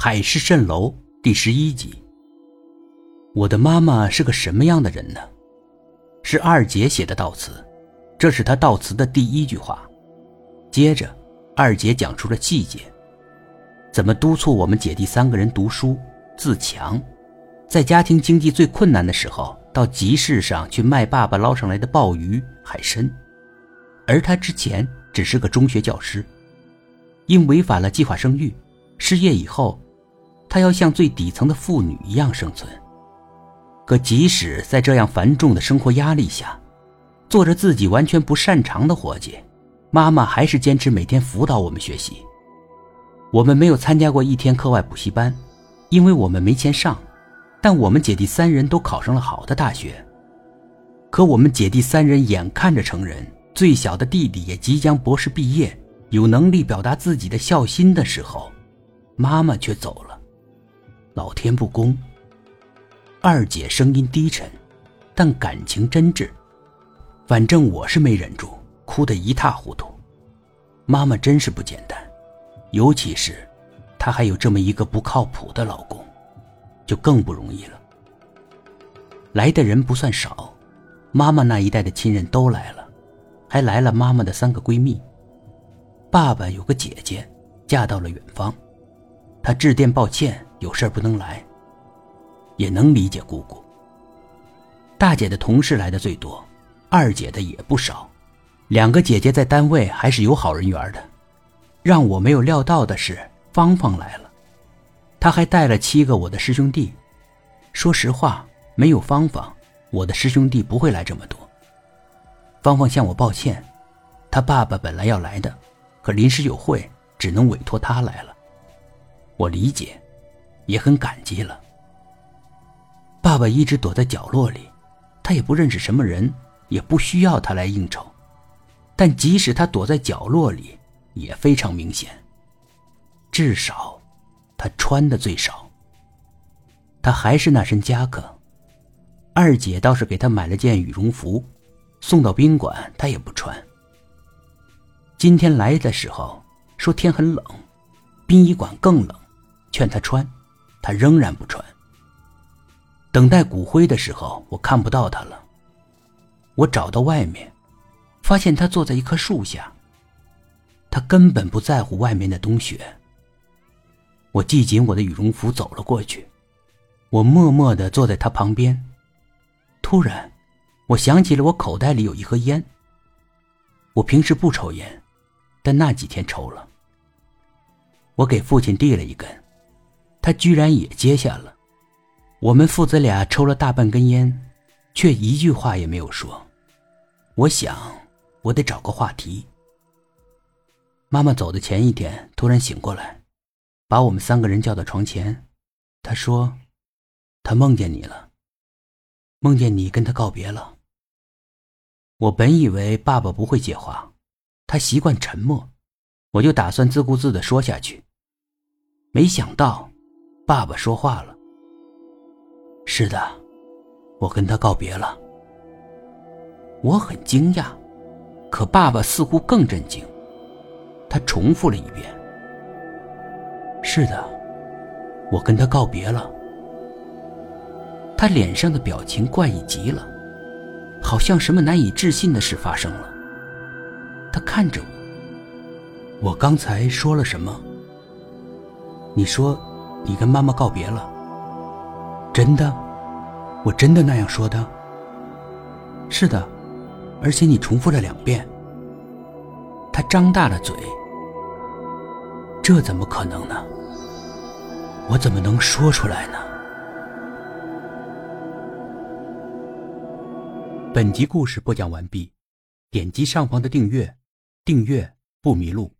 海市蜃楼第十一集。我的妈妈是个什么样的人呢？是二姐写的悼词，这是她悼词的第一句话。接着，二姐讲出了细节，怎么督促我们姐弟三个人读书自强，在家庭经济最困难的时候，到集市上去卖爸爸捞上来的鲍鱼、海参，而她之前只是个中学教师，因违反了计划生育，失业以后。她要像最底层的妇女一样生存，可即使在这样繁重的生活压力下，做着自己完全不擅长的活计，妈妈还是坚持每天辅导我们学习。我们没有参加过一天课外补习班，因为我们没钱上。但我们姐弟三人都考上了好的大学。可我们姐弟三人眼看着成人，最小的弟弟也即将博士毕业，有能力表达自己的孝心的时候，妈妈却走了。老天不公。二姐声音低沉，但感情真挚。反正我是没忍住，哭得一塌糊涂。妈妈真是不简单，尤其是她还有这么一个不靠谱的老公，就更不容易了。来的人不算少，妈妈那一代的亲人都来了，还来了妈妈的三个闺蜜。爸爸有个姐姐，嫁到了远方，她致电抱歉。有事不能来，也能理解姑姑。大姐的同事来的最多，二姐的也不少。两个姐姐在单位还是有好人缘的。让我没有料到的是，芳芳来了，她还带了七个我的师兄弟。说实话，没有芳芳，我的师兄弟不会来这么多。芳芳向我抱歉，她爸爸本来要来的，可临时有会，只能委托她来了。我理解。也很感激了。爸爸一直躲在角落里，他也不认识什么人，也不需要他来应酬。但即使他躲在角落里，也非常明显。至少，他穿的最少。他还是那身夹克。二姐倒是给他买了件羽绒服，送到宾馆，他也不穿。今天来的时候说天很冷，殡仪馆更冷，劝他穿。他仍然不穿。等待骨灰的时候，我看不到他了。我找到外面，发现他坐在一棵树下。他根本不在乎外面的冬雪。我系紧我的羽绒服走了过去，我默默的坐在他旁边。突然，我想起了我口袋里有一盒烟。我平时不抽烟，但那几天抽了。我给父亲递了一根。他居然也接下了，我们父子俩抽了大半根烟，却一句话也没有说。我想，我得找个话题。妈妈走的前一天，突然醒过来，把我们三个人叫到床前。她说：“她梦见你了，梦见你跟她告别了。”我本以为爸爸不会接话，他习惯沉默，我就打算自顾自的说下去，没想到。爸爸说话了。是的，我跟他告别了。我很惊讶，可爸爸似乎更震惊。他重复了一遍：“是的，我跟他告别了。”他脸上的表情怪异极了，好像什么难以置信的事发生了。他看着我：“我刚才说了什么？”你说。你跟妈妈告别了，真的？我真的那样说的？是的，而且你重复了两遍。他张大了嘴，这怎么可能呢？我怎么能说出来呢？本集故事播讲完毕，点击上方的订阅，订阅不迷路。